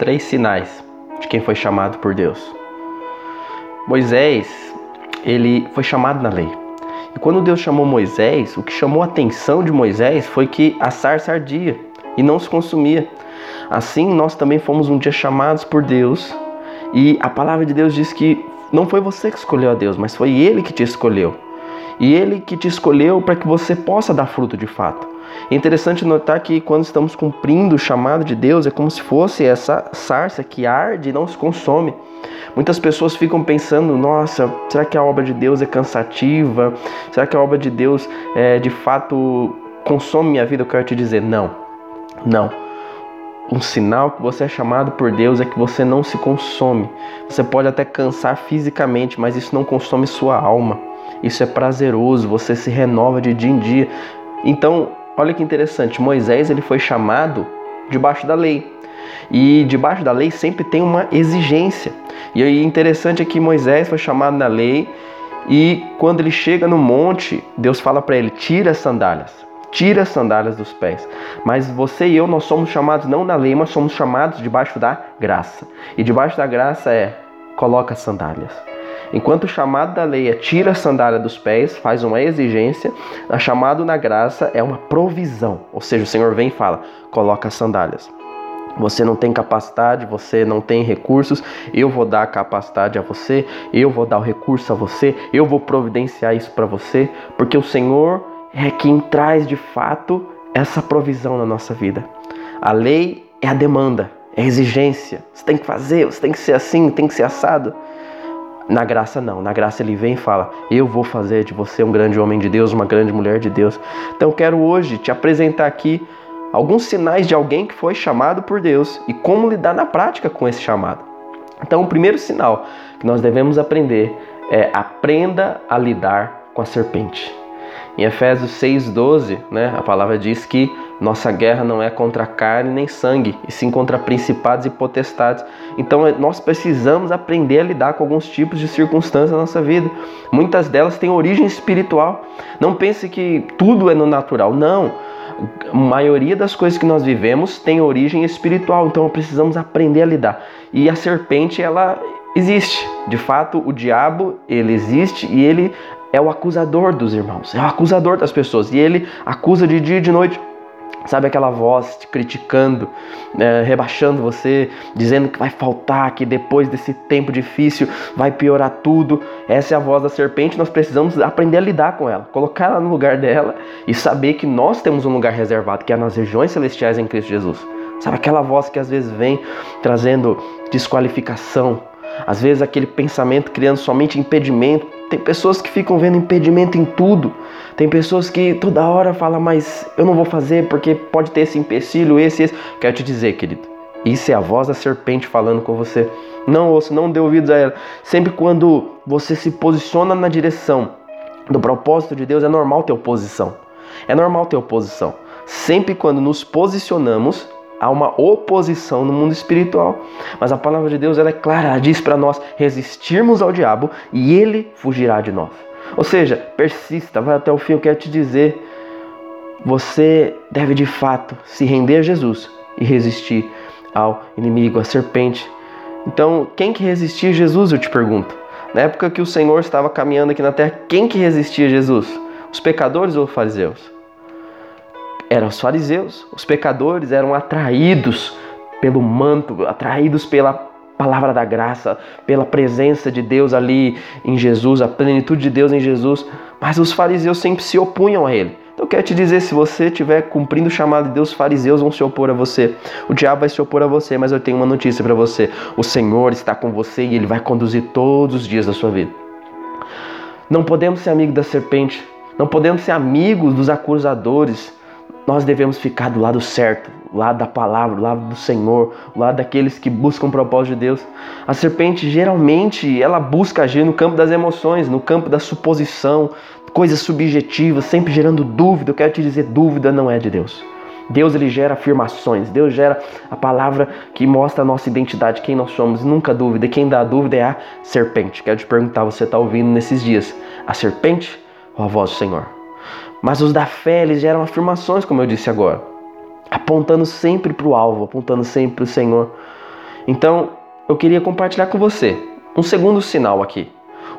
três sinais de quem foi chamado por Deus. Moisés, ele foi chamado na lei. E quando Deus chamou Moisés, o que chamou a atenção de Moisés foi que a sarça ardia e não se consumia. Assim, nós também fomos um dia chamados por Deus, e a palavra de Deus diz que não foi você que escolheu a Deus, mas foi Ele que te escolheu. E Ele que te escolheu para que você possa dar fruto de fato. É interessante notar que quando estamos cumprindo o chamado de Deus, é como se fosse essa sarça que arde e não se consome. Muitas pessoas ficam pensando: nossa, será que a obra de Deus é cansativa? Será que a obra de Deus é, de fato consome minha vida? Eu quero te dizer: não, não. Um sinal que você é chamado por Deus é que você não se consome. Você pode até cansar fisicamente, mas isso não consome sua alma. Isso é prazeroso, você se renova de dia em dia. Então, olha que interessante, Moisés ele foi chamado debaixo da lei. E debaixo da lei sempre tem uma exigência. E aí interessante é que Moisés foi chamado na lei e quando ele chega no monte, Deus fala para ele: "Tira as sandálias". Tira as sandálias dos pés. Mas você e eu, nós somos chamados não na lei, mas somos chamados debaixo da graça. E debaixo da graça é coloca as sandálias. Enquanto o chamado da lei é tira a sandália dos pés, faz uma exigência, a chamado na graça é uma provisão. Ou seja, o Senhor vem e fala: coloca as sandálias. Você não tem capacidade, você não tem recursos, eu vou dar a capacidade a você, eu vou dar o recurso a você, eu vou providenciar isso para você, porque o Senhor é quem traz de fato essa provisão na nossa vida. A lei é a demanda, é a exigência. Você tem que fazer, você tem que ser assim, tem que ser assado. Na graça não, na graça ele vem e fala: "Eu vou fazer de você um grande homem de Deus, uma grande mulher de Deus". Então quero hoje te apresentar aqui alguns sinais de alguém que foi chamado por Deus e como lidar na prática com esse chamado. Então, o primeiro sinal que nós devemos aprender é aprenda a lidar com a serpente. Em Efésios 6,12, né, a palavra diz que nossa guerra não é contra carne nem sangue, e sim contra principados e potestades. Então nós precisamos aprender a lidar com alguns tipos de circunstâncias na nossa vida. Muitas delas têm origem espiritual. Não pense que tudo é no natural. Não. A maioria das coisas que nós vivemos tem origem espiritual, então precisamos aprender a lidar. E a serpente, ela existe. De fato, o diabo, ele existe e ele é o acusador dos irmãos, é o acusador das pessoas. E ele acusa de dia e de noite. Sabe aquela voz te criticando, né, rebaixando você, dizendo que vai faltar, que depois desse tempo difícil vai piorar tudo. Essa é a voz da serpente, nós precisamos aprender a lidar com ela, colocar ela no lugar dela e saber que nós temos um lugar reservado, que é nas regiões celestiais em Cristo Jesus. Sabe aquela voz que às vezes vem trazendo desqualificação, às vezes aquele pensamento criando somente impedimento. Tem pessoas que ficam vendo impedimento em tudo. Tem pessoas que toda hora falam, mas eu não vou fazer porque pode ter esse empecilho, esse, esse. Quero te dizer, querido, isso é a voz da serpente falando com você. Não ouça, não dê ouvidos a ela. Sempre quando você se posiciona na direção do propósito de Deus, é normal ter oposição. É normal ter oposição. Sempre quando nos posicionamos, há uma oposição no mundo espiritual. Mas a palavra de Deus ela é clara, ela diz para nós resistirmos ao diabo e ele fugirá de nós. Ou seja, persista, vai até o fim. Eu quero te dizer, você deve de fato se render a Jesus e resistir ao inimigo, à serpente. Então, quem que resistia a Jesus, eu te pergunto? Na época que o Senhor estava caminhando aqui na terra, quem que resistia a Jesus? Os pecadores ou os fariseus? Eram os fariseus. Os pecadores eram atraídos pelo manto, atraídos pela palavra da graça, pela presença de Deus ali em Jesus, a plenitude de Deus em Jesus. Mas os fariseus sempre se opunham a ele. Então eu quero te dizer, se você estiver cumprindo o chamado de Deus, os fariseus vão se opor a você. O diabo vai se opor a você, mas eu tenho uma notícia para você. O Senhor está com você e ele vai conduzir todos os dias da sua vida. Não podemos ser amigos da serpente, não podemos ser amigos dos acusadores, nós devemos ficar do lado certo, do lado da palavra, do lado do Senhor, do lado daqueles que buscam o propósito de Deus. A serpente geralmente ela busca agir no campo das emoções, no campo da suposição, coisas subjetivas, sempre gerando dúvida. Eu quero te dizer, dúvida não é de Deus. Deus ele gera afirmações, Deus gera a palavra que mostra a nossa identidade, quem nós somos, nunca dúvida. Quem dá dúvida é a serpente. Quero te perguntar, você está ouvindo nesses dias a serpente ou a voz do Senhor? Mas os da fé, eles geram afirmações, como eu disse agora, apontando sempre para o alvo, apontando sempre para o Senhor. Então, eu queria compartilhar com você um segundo sinal aqui.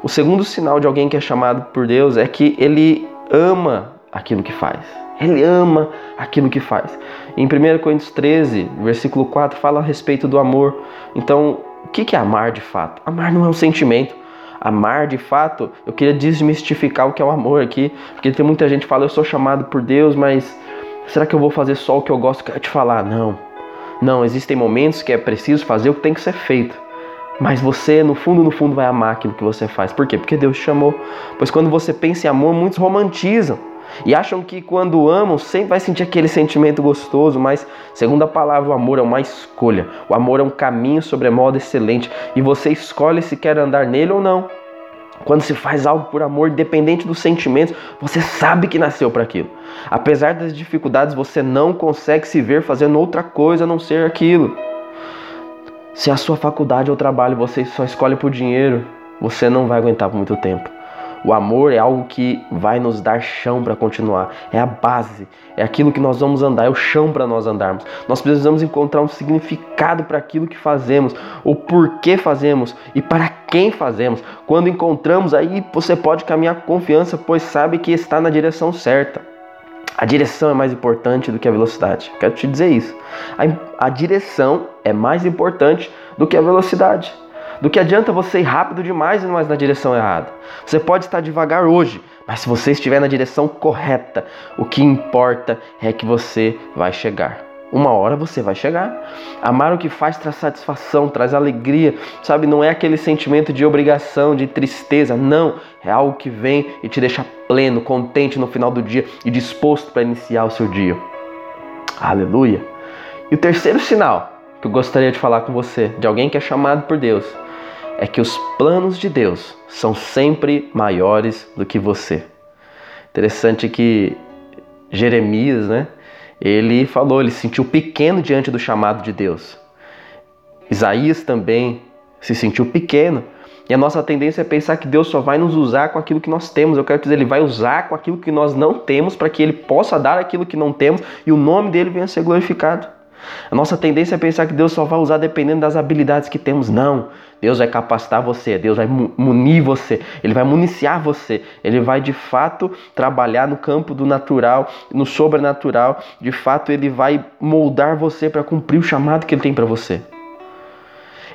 O segundo sinal de alguém que é chamado por Deus é que ele ama aquilo que faz. Ele ama aquilo que faz. Em 1 Coríntios 13, versículo 4, fala a respeito do amor. Então, o que é amar de fato? Amar não é um sentimento. Amar de fato, eu queria desmistificar o que é o amor aqui, porque tem muita gente que fala, eu sou chamado por Deus, mas será que eu vou fazer só o que eu gosto? Quero te falar, não. Não, existem momentos que é preciso fazer o que tem que ser feito. Mas você, no fundo, no fundo, vai amar aquilo que você faz. Por quê? Porque Deus te chamou. Pois quando você pensa em amor, muitos romantizam. E acham que quando amam, sempre vai sentir aquele sentimento gostoso, mas, segundo a palavra, o amor é uma escolha. O amor é um caminho sobremodo excelente. E você escolhe se quer andar nele ou não. Quando se faz algo por amor, independente dos sentimentos, você sabe que nasceu para aquilo. Apesar das dificuldades, você não consegue se ver fazendo outra coisa a não ser aquilo. Se a sua faculdade ou trabalho você só escolhe por dinheiro, você não vai aguentar por muito tempo. O amor é algo que vai nos dar chão para continuar, é a base, é aquilo que nós vamos andar, é o chão para nós andarmos. Nós precisamos encontrar um significado para aquilo que fazemos, o porquê fazemos e para quem fazemos. Quando encontramos, aí você pode caminhar com confiança, pois sabe que está na direção certa. A direção é mais importante do que a velocidade. Quero te dizer isso. A, a direção é mais importante do que a velocidade. Do que adianta você ir rápido demais e não mais na direção errada. Você pode estar devagar hoje, mas se você estiver na direção correta, o que importa é que você vai chegar. Uma hora você vai chegar. Amar o que faz traz satisfação, traz alegria, sabe? Não é aquele sentimento de obrigação, de tristeza, não. É algo que vem e te deixa pleno, contente no final do dia e disposto para iniciar o seu dia. Aleluia. E o terceiro sinal que eu gostaria de falar com você, de alguém que é chamado por Deus, é que os planos de Deus são sempre maiores do que você. Interessante que Jeremias, né? Ele falou, ele se sentiu pequeno diante do chamado de Deus. Isaías também se sentiu pequeno. E a nossa tendência é pensar que Deus só vai nos usar com aquilo que nós temos. Eu quero dizer, Ele vai usar com aquilo que nós não temos para que Ele possa dar aquilo que não temos e o nome dele venha a ser glorificado. A nossa tendência é pensar que Deus só vai usar dependendo das habilidades que temos. Não. Deus vai capacitar você, Deus vai munir você, Ele vai municiar você, Ele vai de fato trabalhar no campo do natural, no sobrenatural. De fato, Ele vai moldar você para cumprir o chamado que Ele tem para você.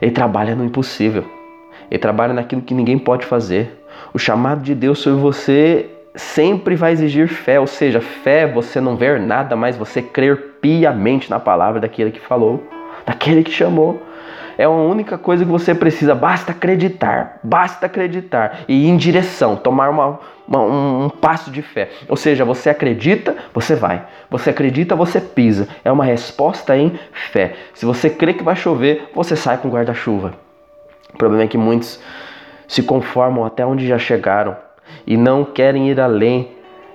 Ele trabalha no impossível. Ele trabalha naquilo que ninguém pode fazer. O chamado de Deus sobre você sempre vai exigir fé, ou seja, fé você não ver nada, mas você crer piamente na palavra daquele que falou, daquele que chamou. É a única coisa que você precisa, basta acreditar, basta acreditar e ir em direção, tomar uma, uma, um, um passo de fé. Ou seja, você acredita, você vai. Você acredita, você pisa. É uma resposta em fé. Se você crê que vai chover, você sai com guarda-chuva. O problema é que muitos se conformam até onde já chegaram e não querem ir além,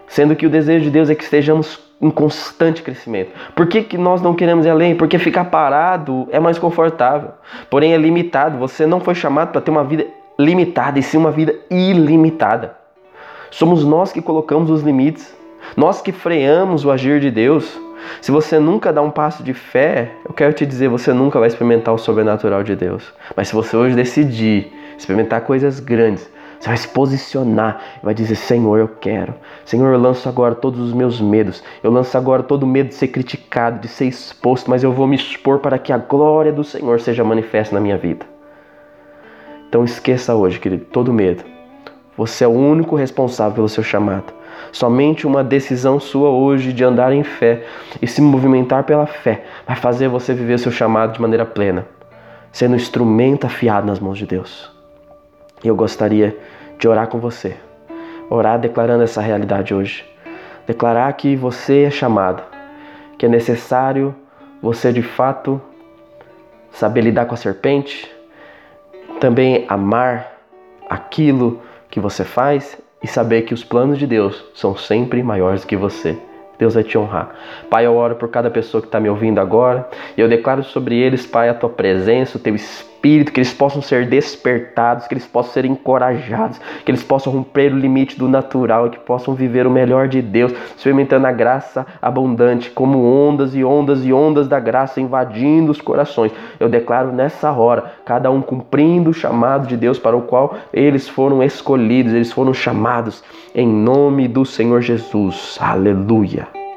sendo que o desejo de Deus é que estejamos em constante crescimento. Por que, que nós não queremos ir além? Porque ficar parado é mais confortável, porém é limitado. Você não foi chamado para ter uma vida limitada, e sim uma vida ilimitada. Somos nós que colocamos os limites, nós que freamos o agir de Deus. Se você nunca dá um passo de fé, eu quero te dizer, você nunca vai experimentar o sobrenatural de Deus. Mas se você hoje decidir experimentar coisas grandes, você vai se posicionar e vai dizer: Senhor, eu quero. Senhor, eu lanço agora todos os meus medos. Eu lanço agora todo o medo de ser criticado, de ser exposto, mas eu vou me expor para que a glória do Senhor seja manifesta na minha vida. Então esqueça hoje, querido, todo medo. Você é o único responsável pelo seu chamado. Somente uma decisão sua hoje de andar em fé e se movimentar pela fé vai fazer você viver seu chamado de maneira plena, sendo um instrumento afiado nas mãos de Deus. Eu gostaria de orar com você. Orar declarando essa realidade hoje. Declarar que você é chamado, que é necessário você de fato saber lidar com a serpente, também amar aquilo que você faz e saber que os planos de Deus são sempre maiores que você. Deus vai te honrar. Pai, eu oro por cada pessoa que está me ouvindo agora e eu declaro sobre eles, Pai, a tua presença, o teu Espírito espírito, que eles possam ser despertados, que eles possam ser encorajados, que eles possam romper o limite do natural e que possam viver o melhor de Deus, experimentando a graça abundante, como ondas e ondas e ondas da graça invadindo os corações. Eu declaro nessa hora, cada um cumprindo o chamado de Deus para o qual eles foram escolhidos, eles foram chamados em nome do Senhor Jesus. Aleluia.